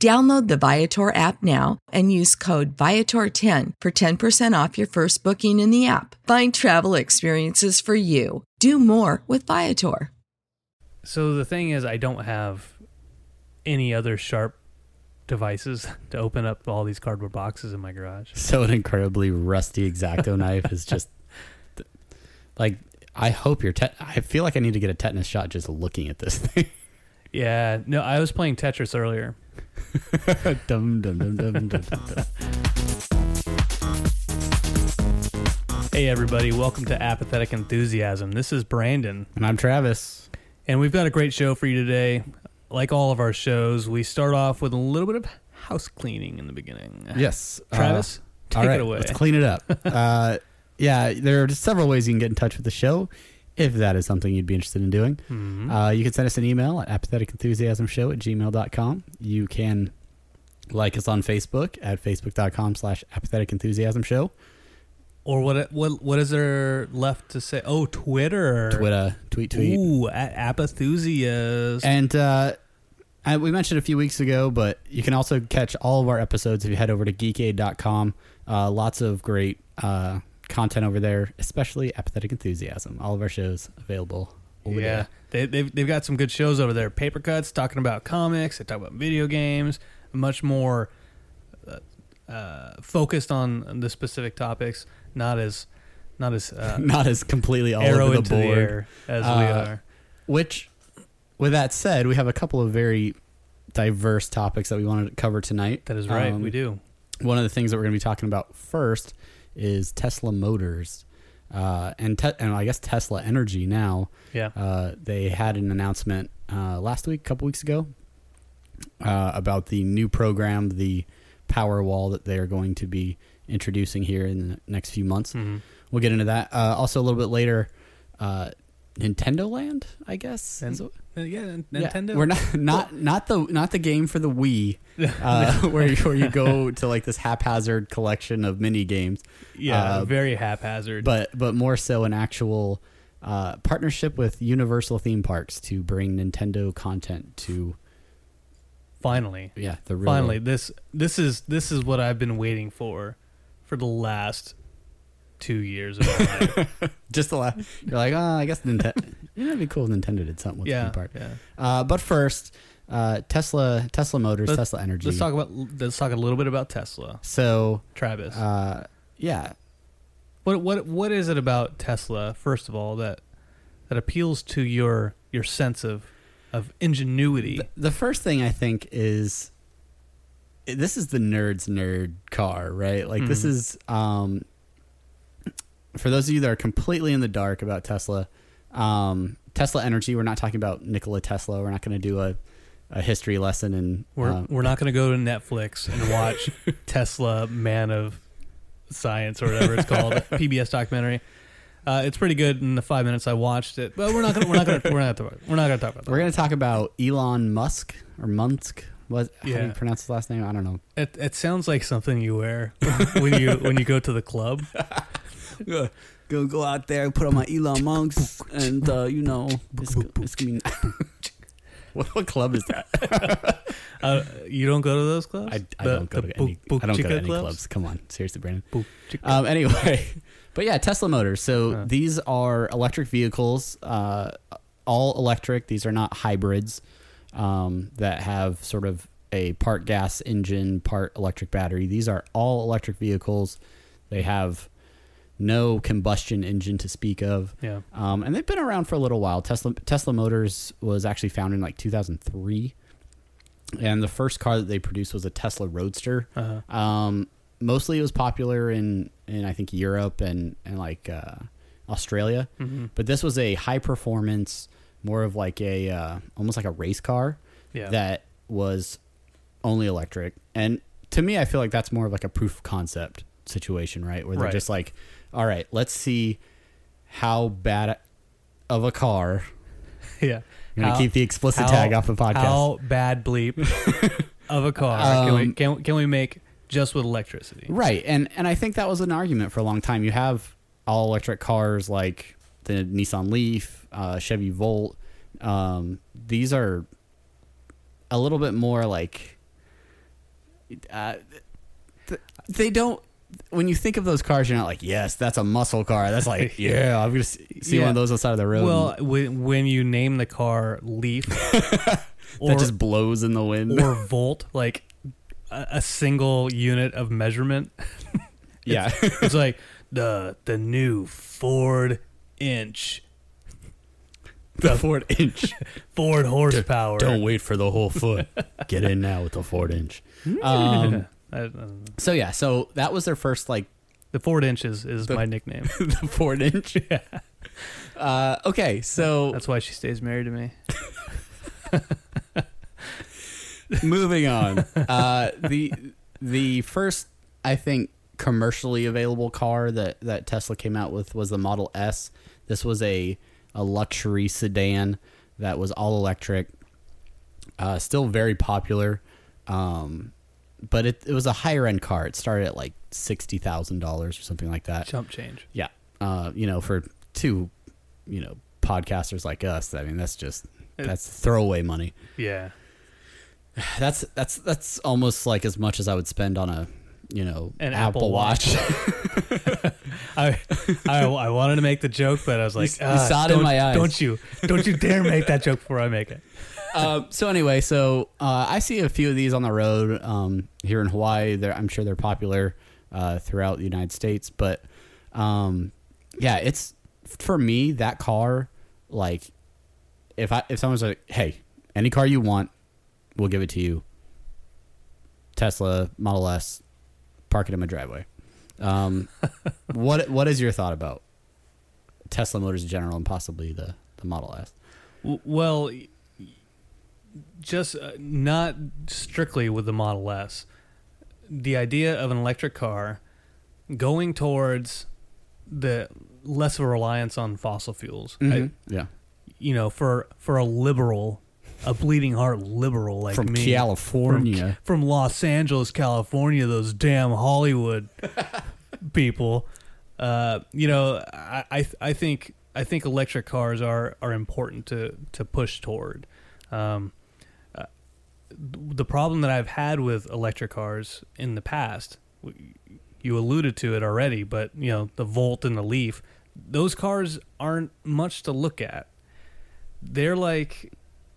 Download the Viator app now and use code Viator10 for 10% off your first booking in the app. Find travel experiences for you. Do more with Viator. So the thing is, I don't have any other sharp devices to open up all these cardboard boxes in my garage. So an incredibly rusty X-Acto knife is just like I hope you're. Te- I feel like I need to get a tetanus shot just looking at this thing. Yeah, no, I was playing Tetris earlier. dum, dum, dum, dum, dum, dum. Hey, everybody, welcome to Apathetic Enthusiasm. This is Brandon, And I'm Travis. and we've got a great show for you today. Like all of our shows, we start off with a little bit of house cleaning in the beginning. Yes, uh, Travis, take all right, it away. Let's clean it up. uh, yeah, there are several ways you can get in touch with the show if that is something you'd be interested in doing. Mhm. Uh, you can send us an email at apatheticenthusiasmshow at gmail.com. You can like us on Facebook at facebook.com slash apatheticenthusiasmshow. or what? What? What is there left to say? Oh, Twitter. Twitter, tweet, tweet. Ooh, at Apathusiast. And uh, I, we mentioned a few weeks ago, but you can also catch all of our episodes if you head over to geekade.com. Uh, lots of great uh, content over there, especially Apathetic Enthusiasm. All of our shows available over yeah, they, they've they've got some good shows over there. Paper cuts talking about comics. They talk about video games. Much more uh, uh, focused on the specific topics. Not as not as uh, Not as completely all over the board. the as we Uh, are. Which, with that said, we have a couple of very diverse topics that we wanted to cover tonight. That is right. Um, we do. One of the things that we're going to be talking about first is Tesla Motors, uh, and te- and I guess Tesla Energy. Now, Yeah. uh, they had an announcement uh, last week, a couple weeks ago, uh, about the new program, the Power Wall that they are going to be introducing here in the next few months. hmm We'll get into that. Uh, also, a little bit later, uh, Nintendo Land, I guess. And- Uh, yeah, yeah, Nintendo. we're not not not the not the game for the Wii, uh, where you, where you go to like this haphazard collection of mini games, yeah, uh, very haphazard. but but more so an actual uh, partnership with Universal theme parks to bring Nintendo content to finally, yeah the real finally, this this is this is what I've been waiting for for the last two years of my life. just the last. You're like, oh, I guess Nintendo. You know, it'd be cool if Nintendo did something with yeah, theme park. yeah. Uh, but first, uh, Tesla Tesla Motors, Let's- Tesla Energy. Let's talk about let's talk a little bit about Tesla, so Travis. uh, yeah, what what what is it about Tesla? First of all, that that appeals to your your sense of of ingenuity. The, the first thing I think is this is the nerd's nerd car, right? Like this Mhm. is um for those of you that are completely in the dark about Tesla, um Tesla Energy, we're not talking about Nikola Tesla. We're not going to do a a history lesson and we're um, we're not going to go to Netflix and watch Tesla Man of Science or whatever it's called PBS documentary. Uh, it's pretty good in the five minutes I watched it, but we're not gonna we're not gonna we're not gonna, we're not gonna talk about that. we're going to talk about Elon Musk or Musk. What how do you pronounce his last name? I don't know. It, it sounds like something you wear when you when you go to the club. Go go out there, and put on my Elon Musk, and uh, you know, it's, it's gonna be what, what club is that? Uh, you don't go to those clubs? I, I The- don't go to any. Bu- I don't go to any clubs? clubs. Come on, seriously, Brandon. Um, anyway, but yeah, Tesla Motors. So Huh. these are electric vehicles, uh, all electric. These are not hybrids um, that have sort of a part gas engine, part electric battery. These are all electric vehicles. They have no combustion engine to speak of. yeah. Um, and they've been around for a little while. Tesla Tesla Motors was actually founded in like 2003, and the first car that they produced was a Tesla Roadster. Uh-huh. Um, mostly it was popular in in I think Europe and and like uh, Australia, hmm but this was a high performance, more of like a uh, almost like a race car Yeah. that was only electric. And to me, I feel like that's more of like a proof of concept situation, right? Where they're Right. just like, all right, let's see how bad of a car. yeah. I'm gonna keep the explicit how- tag off the podcast. How bad bleep of a car can we Um, can, can we make just with electricity? Right, and and I think that was an argument for a long time. You have all electric cars like the Nissan Leaf, uh, Chevy Volt. Um, these are a little bit more like uh, th- they don't. When you think of those cars, you're not like, yes, that's a muscle car. That's like, yeah, I'm gonna see see one of those on the side of the road. Well, when, when you name the car Leaf or, that just blows in the wind. or Volt, like a, a single unit of measurement, yeah, it's like the the new Ford Inch, the Ford Inch. Ford horsepower. Don't wait for the whole foot. Get in now with the Ford Inch. Um, I, I. So yeah, so that was their first like The Ford Inch is, is The- my nickname. the Ford inch. Uh, okay, so That's why she stays married to me. moving on. Uh, the the first I think commercially available car that that Tesla came out with was the Model S. This was a a luxury sedan that was all electric. Uh, still very popular. Um, but it, it was a higher end car. It started at like sixty thousand dollars or something like that. Jump change. Yeah. Uh, you know, for two, you know, podcasters like us, I mean, that's just that's throwaway money. Yeah. That's that's that's almost like as much as I would spend on a, you know, An Apple, Apple Watch. I, I I wanted to make the joke, but I was like, you "Ah, saw it in my eyes." Don't you? Don't you dare make that joke before I make it. Uh, so anyway, so uh, I see a few of these on the road um, here in Hawaii. They're, I'm sure they're popular uh, throughout the United States, but um, yeah, it's for me that car. Like, if I if someone's like, "Hey, any car you want, we'll give it to you." Tesla Model S, park it in my driveway. Um, what what is your thought about Tesla Motors in general and possibly the the Model S? Well, just uh, not strictly with the Model S. The idea of an electric car going towards the less of a reliance on fossil fuels. I- yeah. you know, for for a liberal, a bleeding heart liberal like from me, California. from, from Los Angeles, California, those damn Hollywood people. Uh, you know, I, I I think I think electric cars are are important to to push toward. Um, the problem that I've had with electric cars in the past, you alluded to it already, but you know the Volt and the Leaf, those cars aren't much to look at. They're like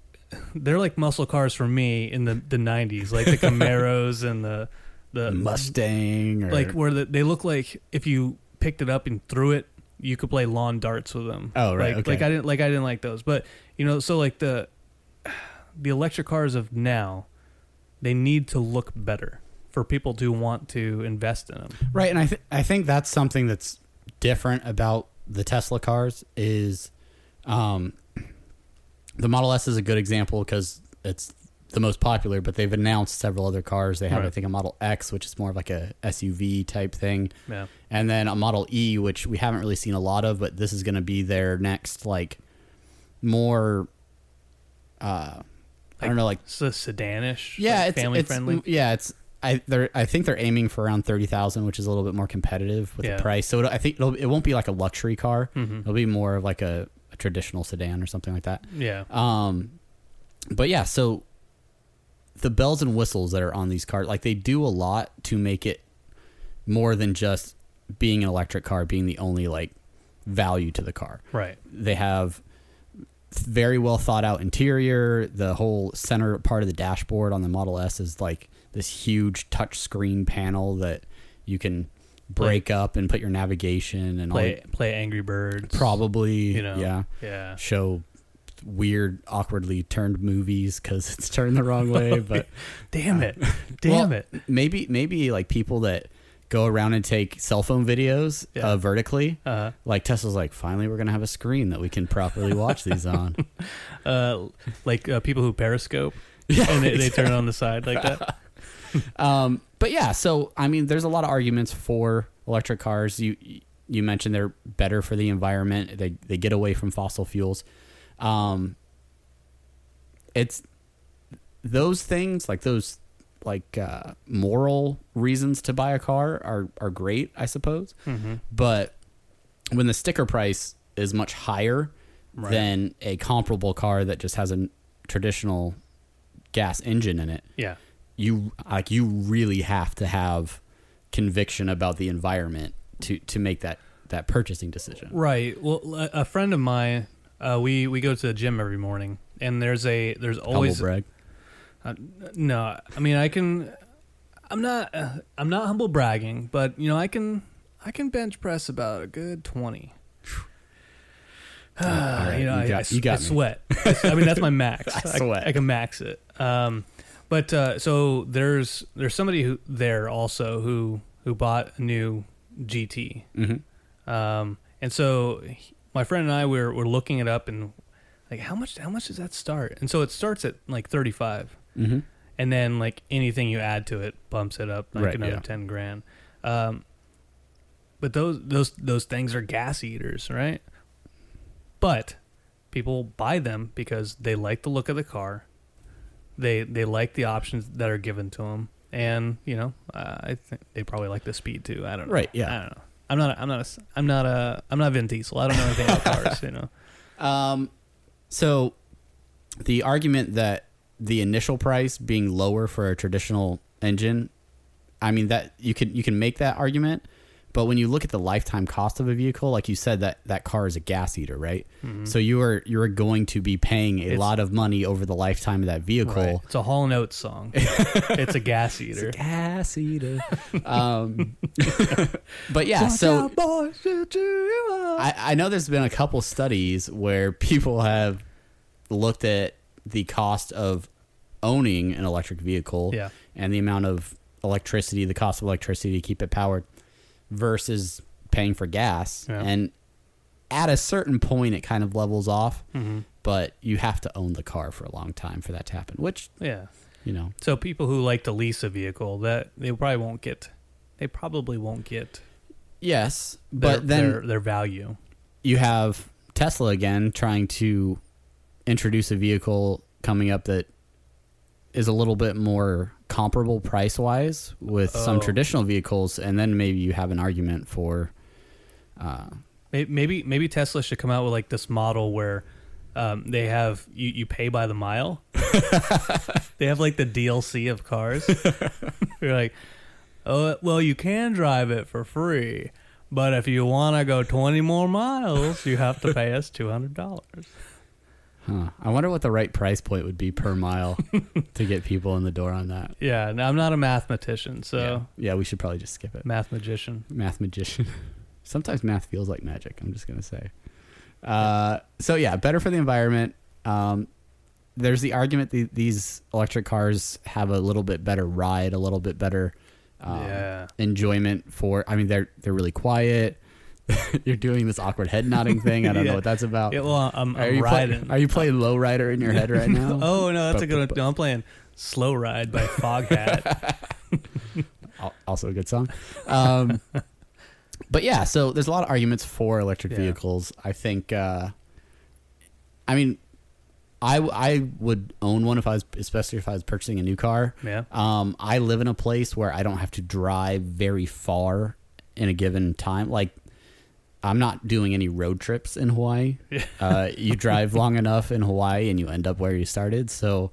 they're like muscle cars for me in the the 90s, like the Camaros and the the Mustang or like where the, they look like if you picked it up and threw it, you could play lawn darts with them. Oh, right, Like, okay. like I didn't like I didn't like those, but you know, so like the the electric cars of now, they need to look better for people to want to invest in them. right, and I th- I think that's something that's different about the Tesla cars is, um, the Model S is a good example because it's the most popular, but they've announced several other cars. They have I think a Model X, which is more of like a SUV type thing, Yeah. and then a Model E, which we haven't really seen a lot of, but this is going to be their next like more. Uh, I don't know, like It's a sedanish, yeah, like it's family it's, friendly. Yeah, it's I they're I think they're aiming for around thirty thousand, which is a little bit more competitive with Yeah. the price. So I think it'll, it won't be like a luxury car. Mhm. It'll be more of like a, a traditional sedan or something like that. Yeah. Um, but yeah, so the bells and whistles that are on these cars, like they do a lot to make it more than just being an electric car being the only like value to the car. Right. They have very well thought out interior. The whole center part of the dashboard on the Model S is like this huge touch screen panel that you can break up and put your navigation and Play all play Angry Birds. probably You know. yeah Yeah. show weird awkwardly turned movies because it's turned the wrong way but Damn it. Uh, Damn well, it. maybe maybe like people that go around and take cell phone videos Yeah. uh, vertically. Uh, like tesla's like finally we're gonna have a screen that we can properly watch these on. Uh, like uh, people who periscope and they, they turn it on the side like that. um, but yeah so i mean there's a lot of arguments for electric cars. You you mentioned they're better for the environment. They, they get away from fossil fuels. Um, it's those things like those like uh, moral reasons to buy a car are are great i suppose Mm-hmm. but when the sticker price is much higher Right. than a comparable car that just has a traditional gas engine in it Yeah. you like you really have to have conviction about the environment to to make that that purchasing decision. Right. Well, a friend of mine, uh, we we go to the gym every morning, and there's a there's always brag. Uh, no, I mean I can. I'm not. Uh, I'm not humble bragging, but you know I can. I can bench press about a good twenty. Right, you know, you I, got- I you got I sweat. I, I mean, that's my max. I sweat. I, can max it. Um, but uh, so there's there's somebody who there also who who bought a new GT. Mm-hmm. Um, and so he- my friend and I were were looking it up and like how much how much does that start? And so it starts at like 35 Mm-hmm. and then like anything you add to it bumps it up like Right, another yeah. 10 grand. Um, but those those those things are gas eaters, right? But people buy them because they like the look of the car. They they like the options that are given to them, and you know, uh, I think they probably like the speed too. I don't know. Right, yeah. I don't know. I'm not. A, I'm not. A, I'm not a. I'm not Vin Diesel. I don't know anything about cars. You know. Um, so the argument that the initial price being lower for a traditional engine, I mean that you can you can make that argument, but when you look at the lifetime cost of a vehicle, like you said, that that car is a gas eater, right? So you are you are going to be paying a It's- lot of money over the lifetime of that vehicle. Right. It's a Hall and Oates song. it's a gas eater. gas eater. um, but yeah, so I, I know there's been a couple studies where people have looked at the cost of owning an electric vehicle Yeah. and the amount of electricity, the cost of electricity to keep it powered versus paying for gas. Yeah. And at a certain point, it kind of levels off, hmm but you have to own the car for a long time for that to happen, which, Yeah. you know, So people who like to lease a vehicle, that they probably won't get. They probably won't get. yes, Their, but then their, their value. you have Tesla again trying to introduce a vehicle coming up that is a little bit more comparable price wise with some Oh. traditional vehicles, and then maybe you have an argument for. Uh, Maybe maybe Tesla should come out with like this model where um, they have you, you pay by the mile. they have like the DLC of cars. You're like, oh well, you can drive it for free, but if you want to go 20 more miles, you have to pay us two hundred dollars. Huh. I wonder what the right price point would be per mile to get people in the door on that. Yeah, now I'm not a mathematician, so yeah. yeah, we should probably just skip it. math magician. Math magician. Sometimes math feels like magic. I'm just gonna say. Uh, so yeah, better for the environment. Um, there's the argument that these electric cars have a little bit better ride, a little bit better um, Yeah. enjoyment for. I mean, they're they're really quiet. You're doing this awkward head nodding thing. I don't Yeah. know what that's about. Yeah, well, I'm, are I'm you play- riding. are you playing low rider in your head right now? oh no, that's a But- good one. No, I'm playing "Slow Ride" by Foghat. Also a good song. Um, but yeah, so there's a lot of arguments for electric Yeah. vehicles. I think. Uh, I mean, I I would own one if I was, especially if I was purchasing a new car. yeah. Um, I live in a place where I don't have to drive very far in a given time. Like, I'm not doing any road trips in Hawaii. Uh, you drive long enough in Hawaii and you end up where you started. So,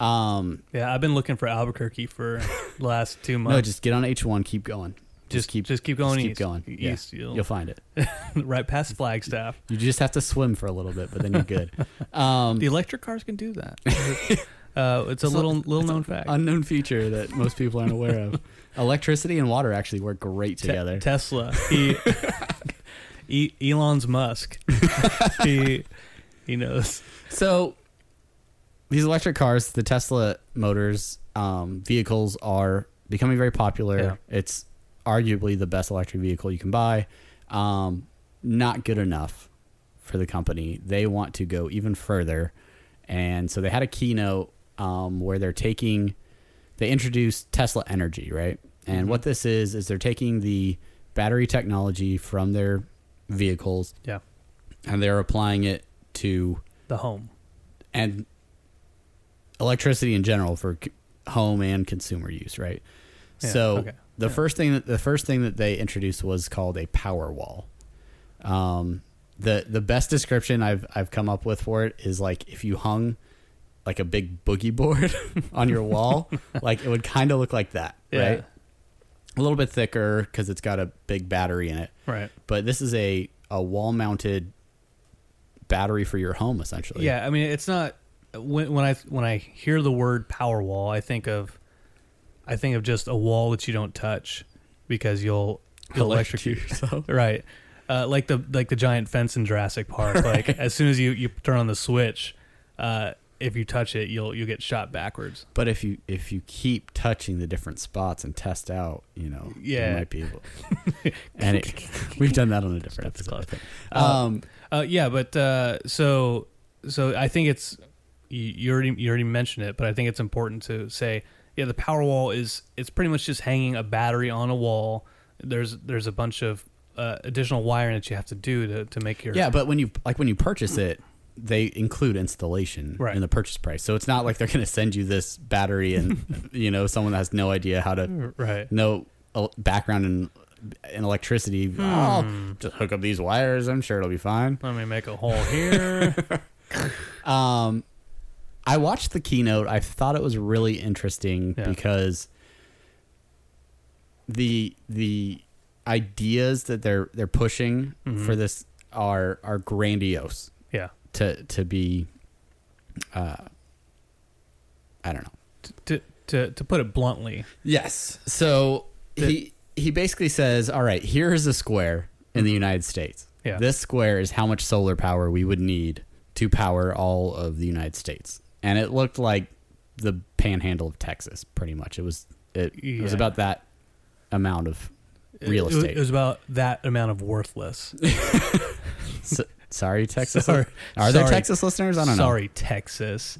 um, Yeah, I've been looking for Albuquerque for the last two months. no, just get on H1, keep going. Just- just keep going keep east. going. Yeah, East, you'll- you'll find it. right past Flagstaff. You just have to swim for a little bit, but then you're good. Um, The electric cars can do that. uh, it's a It's a- little little known fact. unknown feature that most people aren't aware of. Electricity and water actually work great Te- together. Tesla. He, e- Elon's Musk. he he knows. So these electric cars, the Tesla motors um, vehicles are becoming very popular. Yeah. It's arguably the best electric vehicle you can buy. Um, not good enough for the company. They want to go even further, and so they had a keynote um, where they're taking. They introduced Tesla Energy, right? And what this is is they're taking the battery technology from their vehicles Yeah. and they're applying it to The home. and electricity in general for c- home and consumer use, right? Yeah, so okay, the yeah. first thing that the first thing that they introduced was called a power wall. Um, the the best description I've I've come up with for it is like if you hung like a big boogie board on your wall, like it would kind of look like that, Yeah. right? A little bit thicker because it's got a big battery in it Right. but this is a, a wall mounted battery for your home essentially Yeah, I mean it's not when when I when I hear the word power wall, I think of I think of just a wall that you don't touch because you'll you'll Electrocute yourself. right. Uh, like the like the giant fence in Jurassic Park. Like as soon as you, you turn on the switch, uh, if you touch it, you'll you'll get shot backwards. but if you if you keep touching the different spots and test out you know Yeah. you might be able and it, we've done that on a different That's episode think. Uh, um Uh, yeah, but uh, so so I think it's you, you already you already mentioned it, but I think it's important to say yeah, the power wall is it's pretty much just hanging a battery on a wall. There's there's a bunch of uh, additional wiring that you have to do to, to make your yeah but when you like when you purchase it they include installation Right. in the purchase price so it's not like they're going to send you this battery and you know someone that has no idea how to right no uh, background in in electricity Hmm. oh just hook up these wires i'm sure it'll be fine Let me make a hole here. Um, I watched the keynote. I thought it was really interesting Yeah. because the the ideas that they're they're pushing Mm-hmm. for this are are grandiose to to be. Uh, I don't know. to to to put it bluntly, Yes. So he he basically says, "All right, here is a square in the United States. Yeah. This square is how much solar power we would need to power all of the United States." And it looked like the panhandle of Texas, pretty much. It was it, it was about that amount of real It- it was- estate. It was about that amount of worthless. Sorry, Texas. Sorry. Are there Sorry. Texas listeners? I don't know. Sorry, Texas.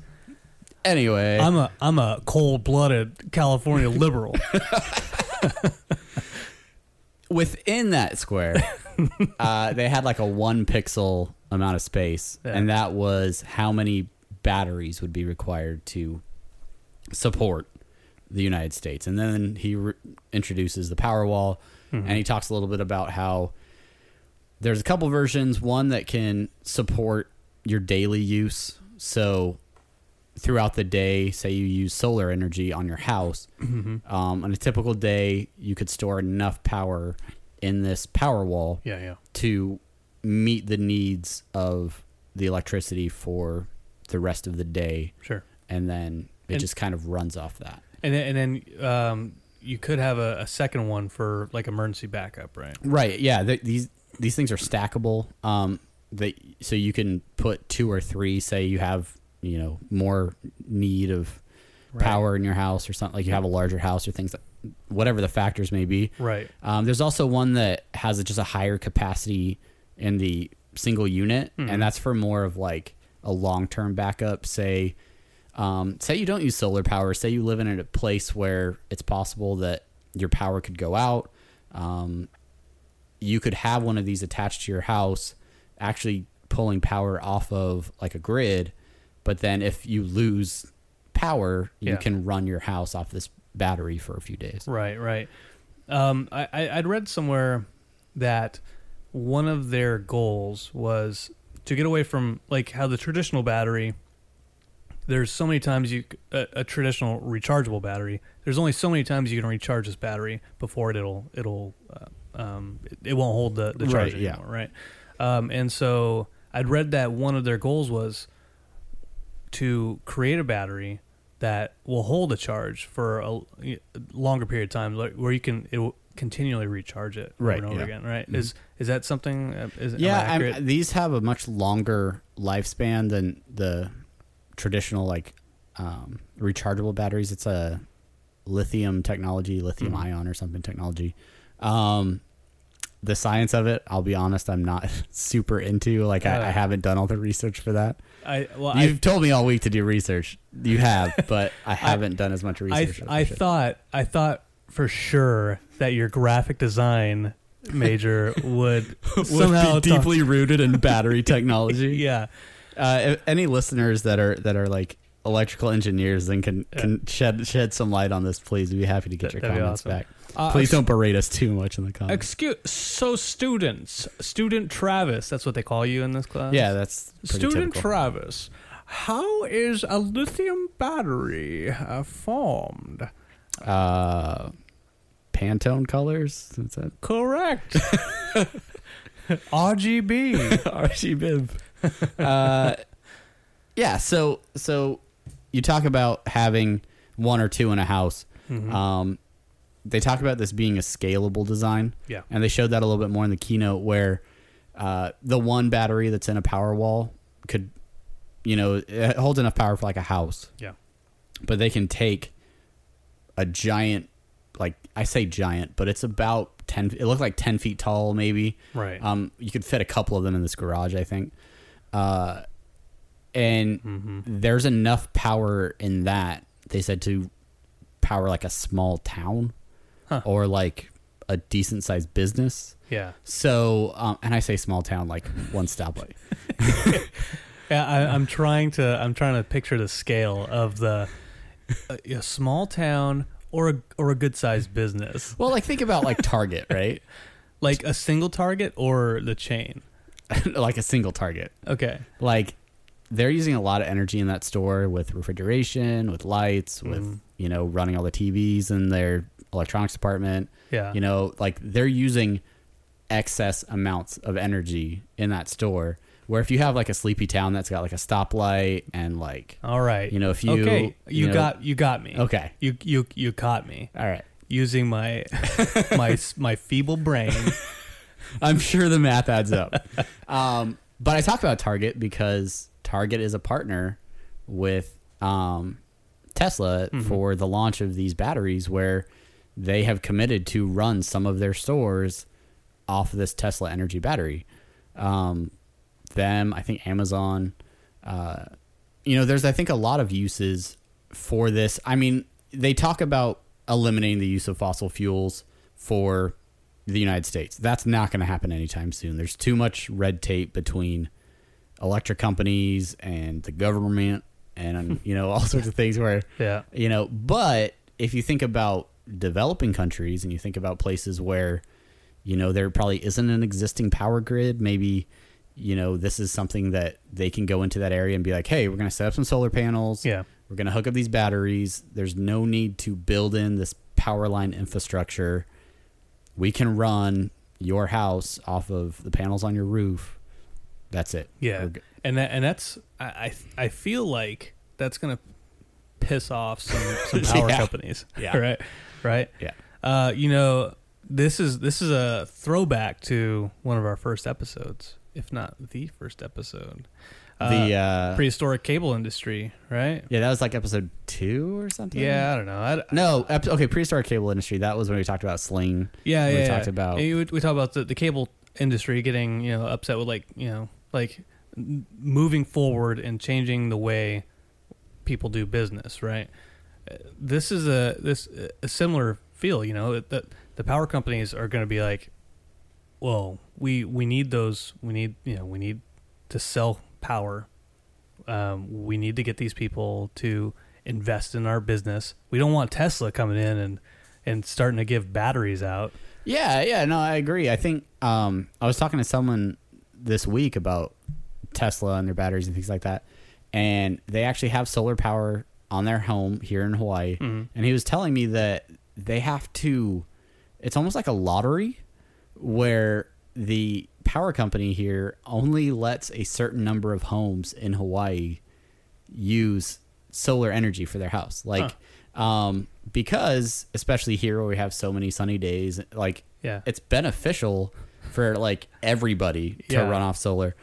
Anyway, I'm a I'm a cold blooded California liberal. within that square, uh, they had like a one pixel amount of space, Yeah. and that was how many batteries would be required to support the United States. And then he re- introduces the Powerwall, and he talks a little bit about how there's a couple versions. One that can support your daily use, so throughout the day, say you use solar energy on your house, um, on a typical day, you could store enough power in this power wall yeah, yeah. to meet the needs of the electricity for the rest of the day, Sure. and then it And- just kind of runs off that. And then, and then um, you could have a, a second one for like emergency backup, right? Right? Yeah. th these these things are stackable. Um, that so you can put two or three. Say you have you know more need of Right. power in your house or something like you have a larger house or things whatever the factors may be. Right. Um, there's also one that has just a higher capacity in the single unit, Mhm. and that's for more of like a long term backup. Say, um, say you don't use solar power. Say you live in a place where it's possible that your power could go out. Um, you could have one of these attached to your house, actually pulling power off of like a grid. But then if you lose power, you Yeah. can run your house off this battery for a few days. Right, right. Um, I, I'd read somewhere that one of their goals was to get away from like how the traditional battery. There's so many times you a, a traditional rechargeable battery. There's only so many times you can recharge this battery before it, it'll it'll uh, um, it, it won't hold the the charge Right, yeah. anymore, right? Um, and so I'd read that one of their goals was to create a battery that will hold a charge for a, longer period of time, where you can it will continually recharge it over Right, and over yeah. again. Right? Is is that something? uh, Is yeah, these have a much longer lifespan than the traditional like um, rechargeable batteries. It's a lithium technology, lithium Mhm. ion or something technology. Um, the science of it, I'll be honest, I'm not super into. Like, I, Uh. I haven't done all the research for that. I well, You've told me all week to do research. You have, but I haven't done as much research. I, I thought I thought for sure that your graphic design major would somehow would be talk- deeply rooted in battery technology. yeah. Uh, any listeners that are that are like electrical engineers then can can shed shed some light on this, please. We'd be happy to get That- your be comments awesome. back. Uh, please don't berate us too much in the comments. Excuse so students, student Travis. That's what they call you in this class. yeah, that's Student typical. Travis, how is a lithium battery uh, formed? uh, Pantone colors. Is that Correct. RGB. RG Bib? uh, yeah. So so you talk about having one or two in a house. Mhm. Um, they talk about this being a scalable design. Yeah. And they showed that a little bit more in the keynote where uh, the one battery that's in a power wall could, you know, it holds enough power for like a house. Yeah. But they can take a giant, like I say giant, but it's about 10, it looked like 10 feet tall maybe. Right. Um, you could fit a couple of them in this garage, I think. Uh, and Mhm. there's enough power in that, they said, to power like a small town Huh. or like a decent sized business. Yeah. So, um, and I say small town, like one stoplight. Yeah, I, I'm trying to. I'm trying to picture the scale of the uh, a small town or a or a good sized business, well, like think about like Target, right? like a single Target or the chain. like a single Target. Okay. Like they're using a lot of energy in that store with refrigeration, with lights, with, Mhm. you know, running all the TVs in their electronics department. Yeah. You know, like they're using excess amounts of energy in that store. Where if you have like a sleepy town that's got like a stoplight and like, All right. you know, if you okay, you, you know- got you got me. okay, You you you caught me all right. using my my my feeble brain. I'm sure the math adds up. um, but I talk about Target because Target is a partner with um, Tesla for the launch of these batteries, where they have committed to run some of their stores off of this Tesla energy battery. Um, them, I think Amazon. Uh, you know, there's I think a lot of uses for this. I mean, they talk about eliminating the use of fossil fuels for the United States. That's not going to happen anytime soon. There's too much red tape between electric companies and the government and you know all sorts of things where Yeah. you know, but if you think about developing countries and you think about places where you know there probably isn't an existing power grid, maybe you know this is something that they can go into that area and be like, "Hey, we're going to set up some solar panels. Yeah. We're going to hook up these batteries. There's no need to build in this power line infrastructure. We can run your house off of the panels on your roof. That's it. Yeah, and that and that's I I, feel like that's gonna piss off some some power Yeah. companies. Yeah. right, right. Yeah. Uh, you know, this is this is a throwback to one of our first episodes, if not the first episode. Uh, the uh, prehistoric cable industry, right? yeah, that was like episode two or something. Yeah, I don't know. I, No, ep- okay, prehistoric cable industry. That was when we talked about Sling. Yeah, yeah. We talked yeah. about- we, we talked about the, the cable industry getting you know upset with like you know like moving forward and changing the way people do business. Right. This is a this a similar feel. You know that the power companies are going to be like, well, we we need those. We need you know we need to sell power. Um, we need to get these people to invest in our business. We don't want Tesla coming in and and starting to give batteries out. Yeah, yeah, no, I agree. I think um, I was talking to someone this week about Tesla and their batteries and things like that, and they actually have solar power on their home here in Hawaii. And he was telling me that they have to. It's almost like a lottery, where the power company here only lets a certain number of homes in Hawaii use solar energy for their house. Like, um, because especially here where we have so many sunny days, like, Yeah. it's beneficial for like everybody to Yeah. run off solar,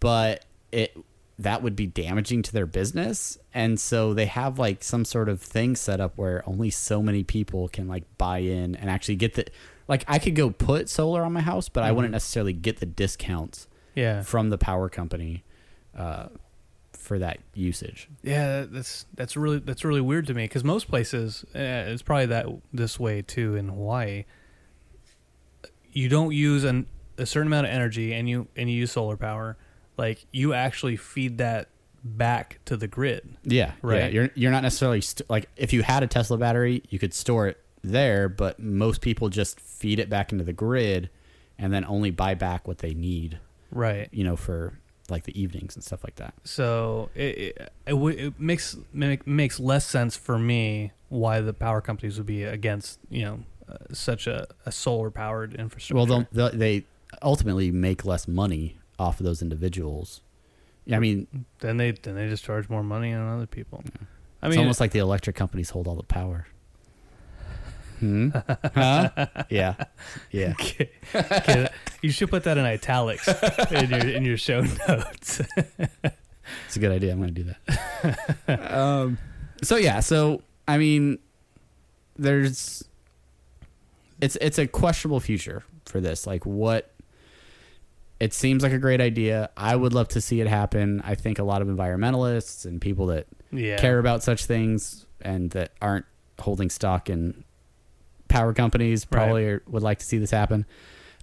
but it that would be damaging to their business, and so they have like some sort of thing set up where only so many people can like buy in and actually get the like I could go put solar on my house, but I wouldn't necessarily get the discounts Yeah. from the power company uh, for that usage. Yeah, that's that's really that's really weird to me because most places uh, it's probably that this way too in Hawaii. You don't use an, a certain amount of energy and you and you use solar power, like you actually feed that back to the grid. Yeah, Right. Yeah. You're you're not necessarily st- like if you had a Tesla battery, you could store it there, but most people just feed it back into the grid and then only buy back what they need, Right. you know, for like the evenings and stuff like that. So it it, it, w- it makes make, makes less sense for me why the power companies would be against you know uh, such a, a solar powered infrastructure. Well, they'll, they ultimately make less money off of those individuals. yeah. I mean, then they then they just charge more money on other people. I it's mean, almost like the electric companies hold all the power. Hmm? huh? Yeah. Yeah. Okay. Okay, you should put that in italics in your in your show notes. It's a good idea. I'm going to do that. um, so yeah, so I mean, there's it's it's a questionable future for this. Like, what? It seems like a great idea. I would love to see it happen. I think a lot of environmentalists and people that yeah. care about such things and that aren't holding stock in power companies probably are, would like to see this happen.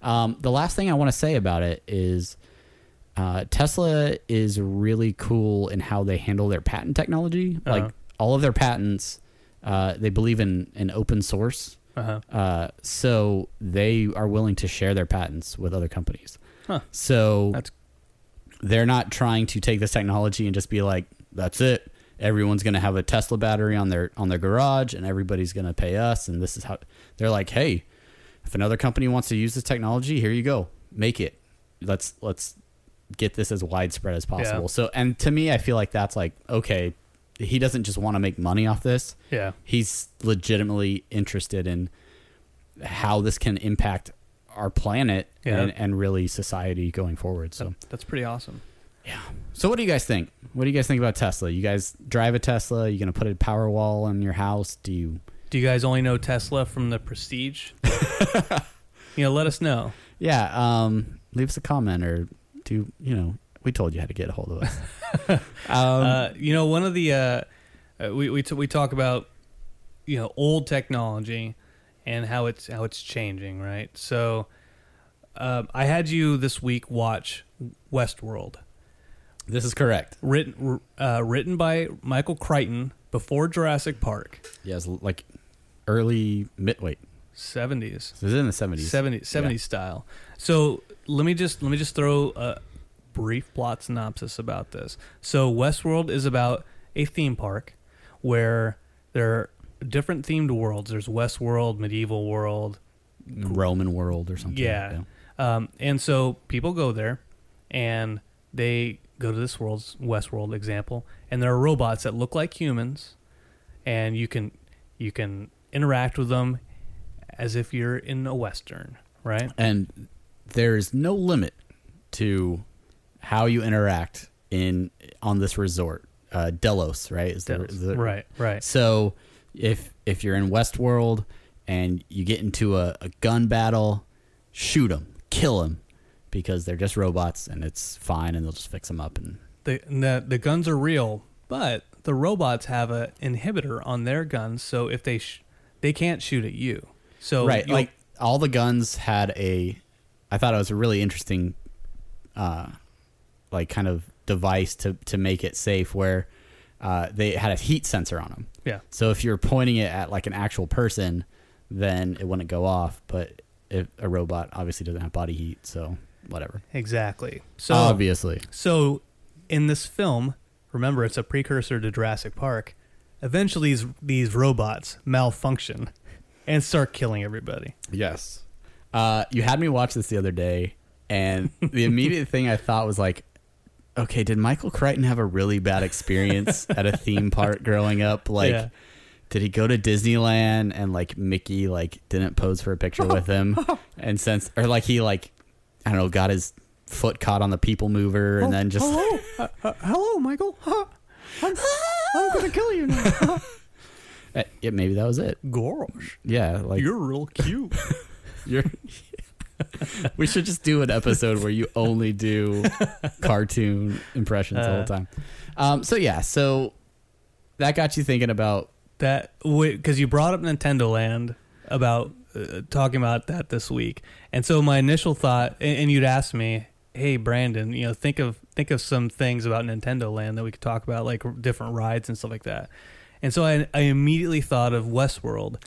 Um, the last thing I want to say about it is uh, Tesla is really cool in how they handle their patent technology. Uh-huh. Like all of their patents, uh, they believe in, in open source. Uh-huh. Uh, so they are willing to share their patents with other companies. Huh. So That's they're not trying to take this technology and just be like, that's it. Everyone's going to have a Tesla battery on their on their garage, and everybody's going to pay us. And this is how they're like, hey, if another company wants to use this technology, here you go, make it. Let's let's get this as widespread as possible. Yeah. So, and to me, I feel like that's like okay. He doesn't just want to make money off this. yeah. He's legitimately interested in how this can impact our planet Yeah. and, and really society going forward. So. That's pretty awesome. Yeah. So what do you guys think? What do you guys think about Tesla? You guys drive a Tesla? You gonna put a power wall on your house? Do you? Do you guys only know Tesla from the Prestige? you know, let us know. Yeah. Um, leave us a comment or do you know? We told you how to get a hold of us. um, uh, you know, one of the uh, uh, we we t- we talk about you know old technology and how it's how it's changing, right? So, um, I had you this week watch Westworld, this is correct. written uh, written by Michael Crichton before Jurassic Park, Yes, like early mid. Wait, seventies. this is in the seventies. 70, 70s style. So let me just let me just throw a brief plot synopsis about this. So Westworld is about a theme park where there are different themed worlds. There's Westworld, medieval world, Roman world or something. yeah. Um, and so people go there and they go to this world's Westworld example, and there are robots that look like humans, and you can you can interact with them as if you're in a western, right? And there is no limit to how you interact in on this resort. Uh, Delos, right? Is Delos. is the- Right, right. So if if you're in Westworld and you get into a, a gun battle, shoot them, kill them, because they're just robots and it's fine and they'll just fix them up and The, the the guns are real, but the robots have a inhibitor on their guns, so if they sh- they can't shoot at you. So right. Like all the guns had a, I thought it was a really interesting, uh, like kind of device to to make it safe where. Uh, they had a heat sensor on them. Yeah, So if you're pointing it at like an actual person, then it wouldn't go off. But if a robot obviously doesn't have body heat, so whatever. Exactly. So obviously, So, in this film, remember it's a precursor to Jurassic Park. Eventually, these, these robots malfunction and start killing everybody. yes. Uh, you had me watch this the other day, and the immediate thing I thought was like, okay, did Michael Crichton have a really bad experience at a theme park growing up? Like, Yeah. did he go to Disneyland and like Mickey like didn't pose for a picture with him, and since or like he like I don't know got his foot caught on the people mover and then just hello, uh, hello, Michael. I'm, I'm gonna kill you now. Uh, yeah, maybe that was it. Gosh, Yeah, like you're real cute. You're. we should just do an episode where you only do cartoon impressions all the Uh. time. Um, so yeah, so that got you thinking about that because you brought up Nintendo Land about uh, talking about that this week, and so my initial thought, and, and you'd asked me, "Hey, Brandon, you know, think of think of some things about Nintendo Land that we could talk about, like different rides and stuff like that." And so I, I immediately thought of Westworld,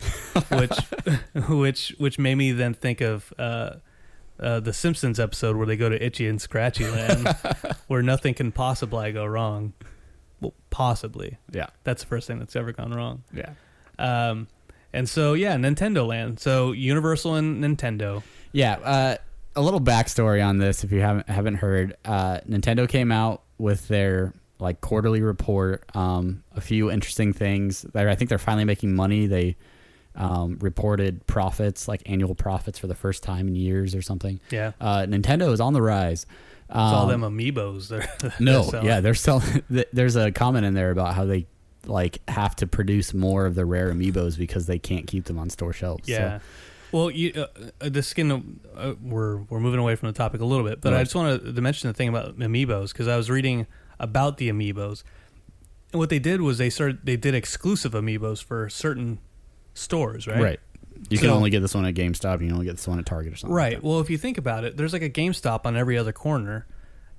which which which made me then think of uh, uh, the Simpsons episode where they go to Itchy and Scratchy Land, where nothing can possibly go wrong. Well, possibly. yeah, That's the first thing that's ever gone wrong. yeah, Um, and so yeah, Nintendo Land. So Universal and Nintendo. yeah. Uh, a little backstory on this, if you haven't haven't heard, uh, Nintendo came out with their like quarterly report. Um, a few interesting things. They're, I think they're finally making money. They um, reported profits, like annual profits, for the first time in years or something. Yeah, Uh, Nintendo is on the rise. it's all Um, them amiibos. They're, they're No, yeah, they're selling. There's a comment in there about how they like have to produce more of the rare amiibos because they can't keep them on store shelves. yeah. Well, you, uh, uh, the skin. Uh, we're we're moving away from the topic a little bit, but I just wanted to mention the thing about amiibos because I was reading about the amiibos, and what they did was they started they did exclusive amiibos for certain stores, right? right. You can only get this one at GameStop. You can only get this one at Target or something. Right. that. Well, if you think about it, there's like a GameStop on every other corner,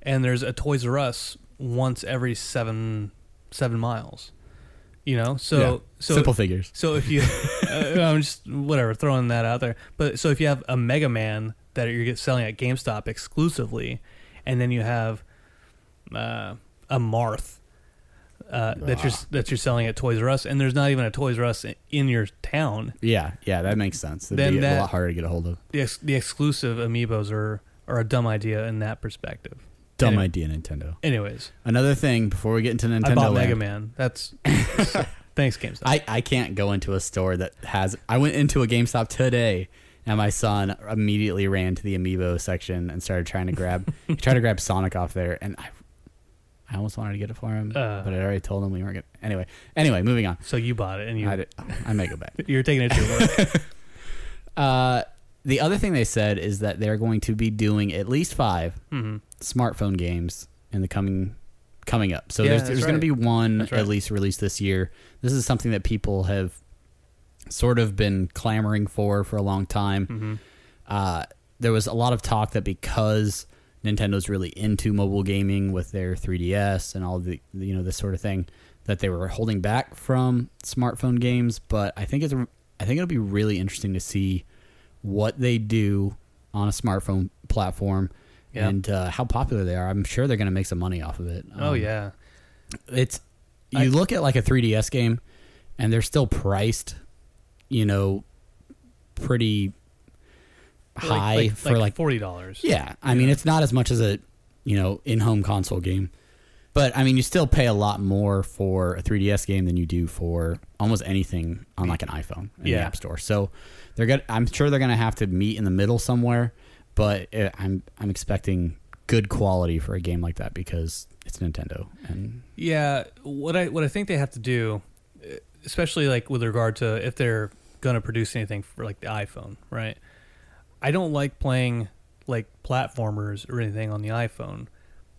and there's a Toys R Us once every seven seven miles. You know, so Yeah. so simple figures. so if you, uh, I'm just whatever throwing that out there. But so if you have a Mega Man that you're selling at GameStop exclusively, and then you have uh, a Marth. Uh, that you're that you're selling at Toys R Us, and there's not even a Toys R Us in, in your town. Yeah, yeah, that makes sense. It'd Then be a lot harder to get a hold of. The ex- the exclusive amiibos are are a dumb idea in that perspective. Dumb Anyway. idea, Nintendo. Anyways, Another thing before we get into Nintendo, I bought Land, Mega Man. That's thanks, GameStop. I, I can't go into a store that has. I went into a GameStop today, and my son immediately ran to the amiibo section and started trying to grab try to grab Sonic off there, and I I almost wanted to get it for him, Uh. but I already told him we weren't. Gonna, anyway, anyway, moving on. so you bought it, and you I, did, I may go back. you're taking it to work. Uh, the other thing they said is that they're going to be doing at least five hmm smartphone games in the coming coming up. So Yeah, there's, there's going to be one right. at least released this year. This is something that people have sort of been clamoring for for a long time. hmm Uh, there was a lot of talk that because Nintendo's really into mobile gaming with their 3DS and all the you know this sort of thing, that they were holding back from smartphone games. But I think it's I think it'll be really interesting to see what they do on a smartphone platform Yeah. and uh, how popular they are. I'm sure they're going to make some money off of it. Oh Um, yeah, it's you I- look at like a 3DS game, and they're still priced, you know, pretty high like, for like, forty dollars. yeah. I mean, it's not as much as a you know in-home console game, but I mean, you still pay a lot more for a 3DS game than you do for almost anything on like an iPhone in the App Store. So they're gonna. I'm sure they're gonna have to meet in the middle somewhere, but uh, I'm I'm expecting good quality for a game like that because it's Nintendo and Yeah, what I what I think they have to do, especially like with regard to if they're gonna produce anything for like the iPhone, right? I don't like playing like platformers or anything on the iPhone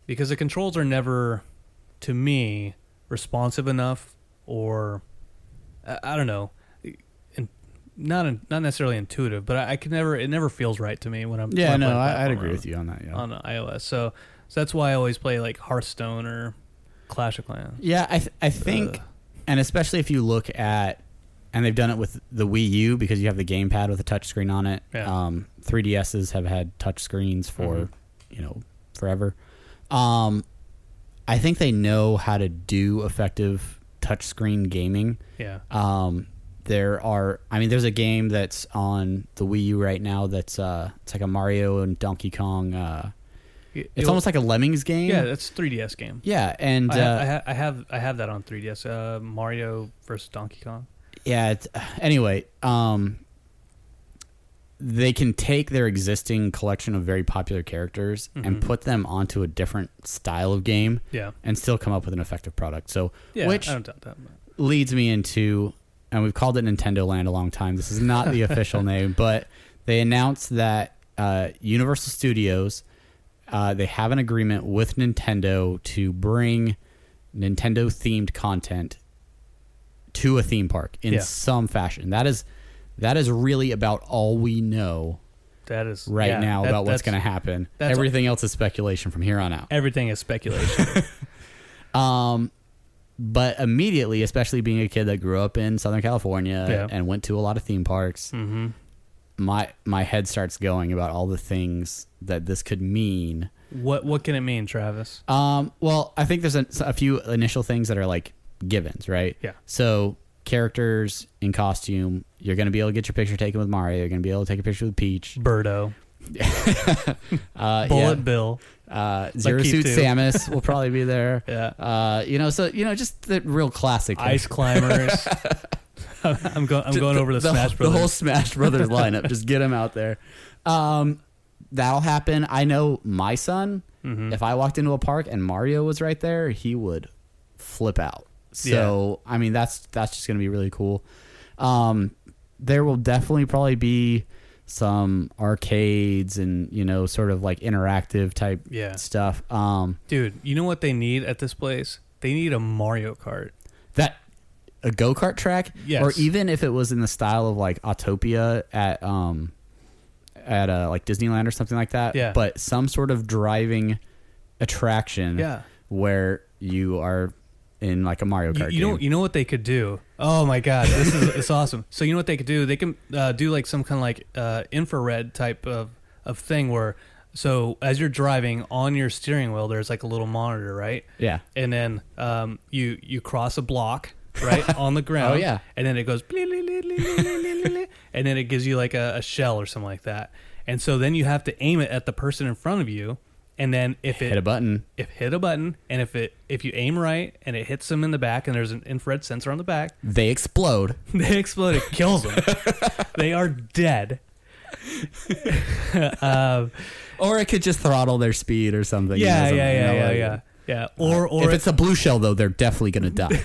because the controls are never, to me, responsive enough or I, I don't know, in, not in, not necessarily intuitive, but I, I can never it never feels right to me when I'm Yeah, when I'm no, I, I'd agree with you on that. Yeah, on iOS. So so that's why I always play like Hearthstone or Clash of Clans. yeah, I th- I think, Ugh. and especially if you look at and they've done it with the Wii U because you have the gamepad with a touchscreen on it. Yeah. Um, 3DSs have had touch screens for Mhm. you know forever. Um, I think they know how to do effective touchscreen gaming. Yeah. Um, there are, I mean, there's a game that's on the Wii U right now that's uh, it's like a Mario and Donkey Kong. Uh, it's almost like a Lemmings game. yeah, that's 3DS game. yeah, and I, uh, I, ha- I have I have that on 3DS. Uh, Mario versus Donkey Kong. Yeah. It's, anyway, um, they can take their existing collection of very popular characters and Mhm. put them onto a different style of game Yeah. and still come up with an effective product. So, Yeah. which I don't doubt that. leads me into, and we've called it Nintendo Land a long time. This is not the official name, but they announced that uh, Universal Studios uh, they have an agreement with Nintendo to bring Nintendo themed content to a theme park in Yeah. some fashion. That is that is really about all we know That is right yeah, now that- about what's going to happen. Everything else is speculation from here on out. Everything is speculation. Um, but immediately, especially being a kid that grew up in Southern California Yeah. and went to a lot of theme parks, hmm my my head starts going about all the things that this could mean. What What can it mean, Travis? Um, well, I think there's a, a few initial things that are like givens, right? Yeah. So characters in costume, you're gonna be able to get your picture taken with Mario. You're gonna be able to take a picture with Peach. Birdo, Uh, Bullet yeah. Bill. Uh, Zero Keith Suit. Samus will probably be there. Yeah. Uh, you know, so you know, just the real classic Ice climbers. I'm going. I'm Just going over the, Smash The Brothers. whole Smash Brothers lineup. Just get them out there. Um, that'll happen. I know my son. Mhm. If I walked into a park and Mario was right there, he would flip out. So I mean, that's that's just gonna be really cool. Um, there will definitely probably be some arcades and you know, sort of like interactive type Yeah. stuff. Um, Dude, you know what they need at this place? They need a Mario Kart. that a go kart track, Yes. or even if it was in the style of like Autopia at um at uh, like Disneyland or something like that. Yeah. But some sort of driving attraction. Yeah. Where you are in like a Mario You, Kart you know, game. you know what they could do? Oh my god, this is it's awesome. So you know what they could do? They can uh, do like some kind of like uh, infrared type of of thing where, so as you're driving on your steering wheel, there's like a little monitor, right? yeah. And then um, you you cross a block right on the ground. Oh, yeah. And then it goes, and then it gives you like a, a shell or something like that. And so then you have to aim it at the person in front of you, and then if it Hit a button. if hit a button and if it if you aim right and it hits them in the back and there's an infrared sensor on the back They explode. they explode it kills them they are dead um, Or it could just throttle their speed or something. you know, yeah something, yeah you yeah know, yeah like- yeah yeah or or if it's a blue shell though, they're definitely gonna die.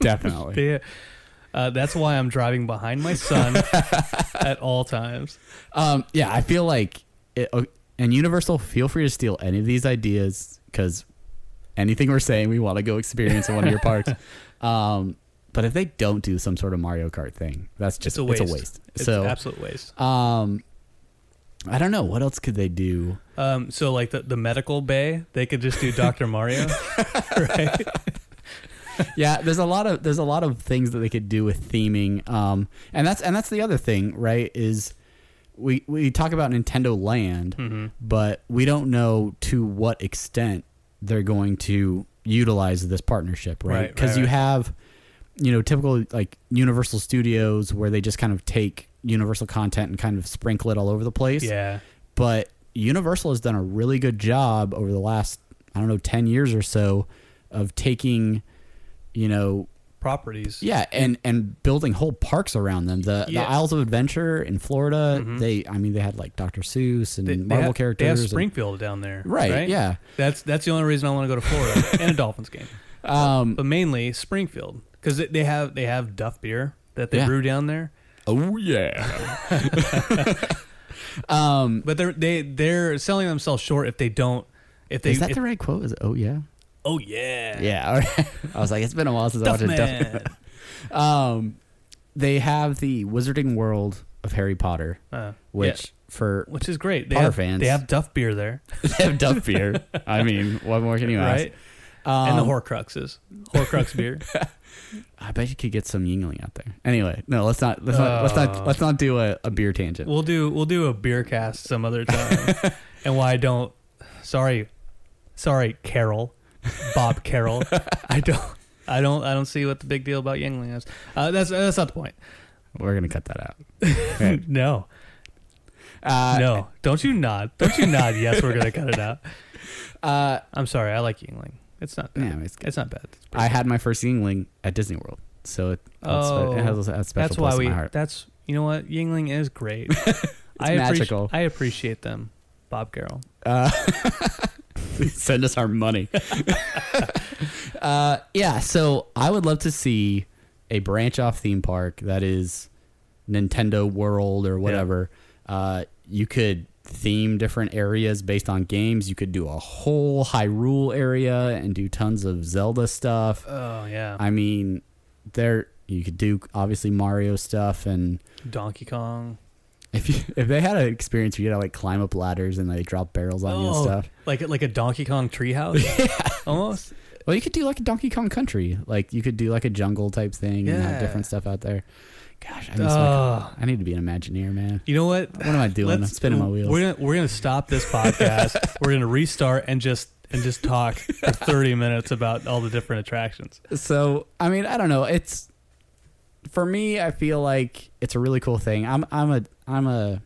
definitely. they- uh, that's why I'm driving behind my son at all times. Um, yeah, I feel like, it, oh, and Universal, feel free to steal any of these ideas because anything we're saying, we want to go experience in one of your parks. Um, but if they don't do some sort of Mario Kart thing, that's just It's a waste. It's a waste. It's so, absolute waste. um, I don't know what else could they do. Um, so like the, the medical bay, they could just do Dr. Mario, right? yeah, there's a lot of there's a lot of things that they could do with theming. Um, and that's and that's the other thing, right? Is we we talk about Nintendo Land, Mhm. but we don't know to what extent they're going to utilize this partnership, right? Because right, you right. have, you know, typical like Universal Studios where they just kind of take Universal content and kind of sprinkle it all over the place. Yeah. But Universal has done a really good job over the last I don't know ten years or so of taking, you know, Properties. yeah, and and building whole parks around them. The Yeah. the Islands of Adventure in Florida, Mhm. they I mean they had like Dr. Seuss and They, they Marvel have, characters. They have and- Springfield down there. right, yeah. That's that's the only reason I want to go to Florida and a Dolphins game, Um, but mainly Springfield because they have they have Duff beer that they Yeah. brew down there. oh yeah. um, But they're they they're selling themselves short if they don't. If they is that if- the right quote? Is it, oh yeah. Oh yeah Yeah. all right. I was like, it's been a while since I watched man. Duff. Um, they have the Wizarding World of Harry Potter, Uh, which yeah, for which is great. They Potter have fans. they have Duff beer there, they have Duff beer. I mean, what more can you ask? right? and the Um, Horcruxes, Horcrux beer. I bet you could get some Yuengling out there. Anyway, no, let's not let's not let's not let's not do a, a beer tangent. We'll do we'll do a beer cast some other time. and why don't sorry sorry Carol Bob Carroll I don't I don't I don't see what the big deal about Yuengling is. Uh, that's that's not the point. We're gonna cut that out. Okay. No Uh, no don't you nod don't you nod yes we're gonna cut it out. Uh, I'm sorry I like Yuengling. It's not bad. Yeah, it's it's, not bad. It's I had my first Yuengling at Disney World, so it, Oh, it has a, special that's place why we in my heart. that's you know what Yuengling is great. I appreci- magical. I appreciate them. Bob Carroll. Uh, send us our money. uh, yeah, so I would love to see a branch off theme park that is Nintendo World or whatever. Uh, you could theme different areas based on games. You could do a whole Hyrule area and do tons of Zelda stuff. Oh yeah. I mean, there you could do obviously Mario stuff and Donkey Kong. If you if they had an experience where you had to like climb up ladders and they drop barrels on you and oh, stuff. Like like a Donkey Kong treehouse. yeah. Almost. Well, you could do like a Donkey Kong Country. Like you could do like a jungle type thing and Yeah. have different stuff out there. Gosh, I miss Oh. I need to be an Imagineer, man. You know what? What am I doing? I'm spinning my wheels. We're gonna we're gonna stop this podcast. we're gonna restart and just and just talk for thirty minutes about all the different attractions. So, I mean, I don't know. It's for me. I feel like it's a really cool thing. I'm I'm a I'm a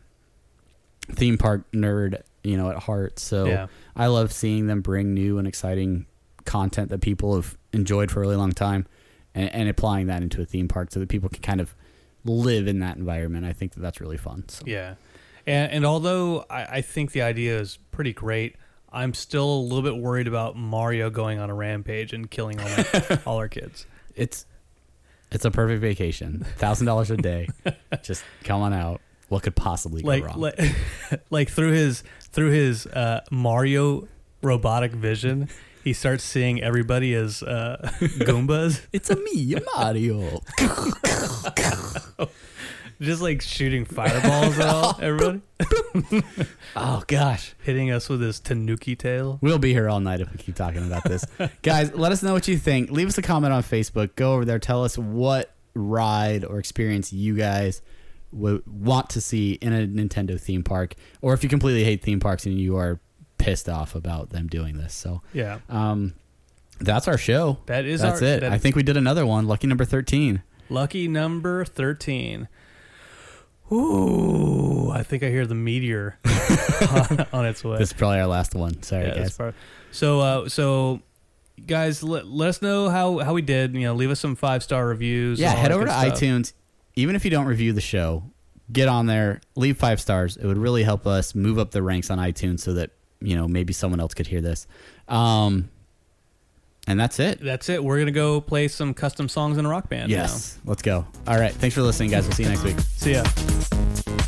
theme park nerd, you know, at heart. So Yeah. I love seeing them bring new and exciting content that people have enjoyed for a really long time, and, and applying that into a theme park so that people can kind of live in that environment. I think that that's really fun. So. Yeah. And and although I, I think the idea is pretty great, I'm still a little bit worried about Mario going on a rampage and killing all, my, all our kids. it's it's a perfect vacation. Thousand dollars a day. Just come on out. What could possibly go Like wrong? like, like through his through his uh, Mario robotic vision, he starts seeing everybody as uh, Goombas. it's a me, Mario. just like shooting fireballs at all everybody, oh gosh. hitting us with his Tanuki tail. We'll be here all night if we keep talking about this. Guys, let us know what you think. Leave us a comment on Facebook. Go over there. Tell us what ride or experience you guys would want to see in a Nintendo theme park, or if you completely hate theme parks and you are pissed off about them doing this. So, Yeah, um, that's our show. that is that's our, it. that I think we did another one. Lucky number thirteen. lucky number thirteen. Ooh, I think I hear the meteor on, on its way. This is probably our last one. Sorry, Yeah, guys. So, uh, so guys, let, let us know how how we did. You know, leave us some five star reviews. Yeah, head over to stuff. iTunes. Even if you don't review the show, get on there, leave five stars. It would really help us move up the ranks on iTunes so that you know maybe someone else could hear this. Um, and that's it. That's it. We're gonna go play some custom songs in a rock band. Yes, let's go. All right, thanks for listening, guys. We'll see you next week. See ya.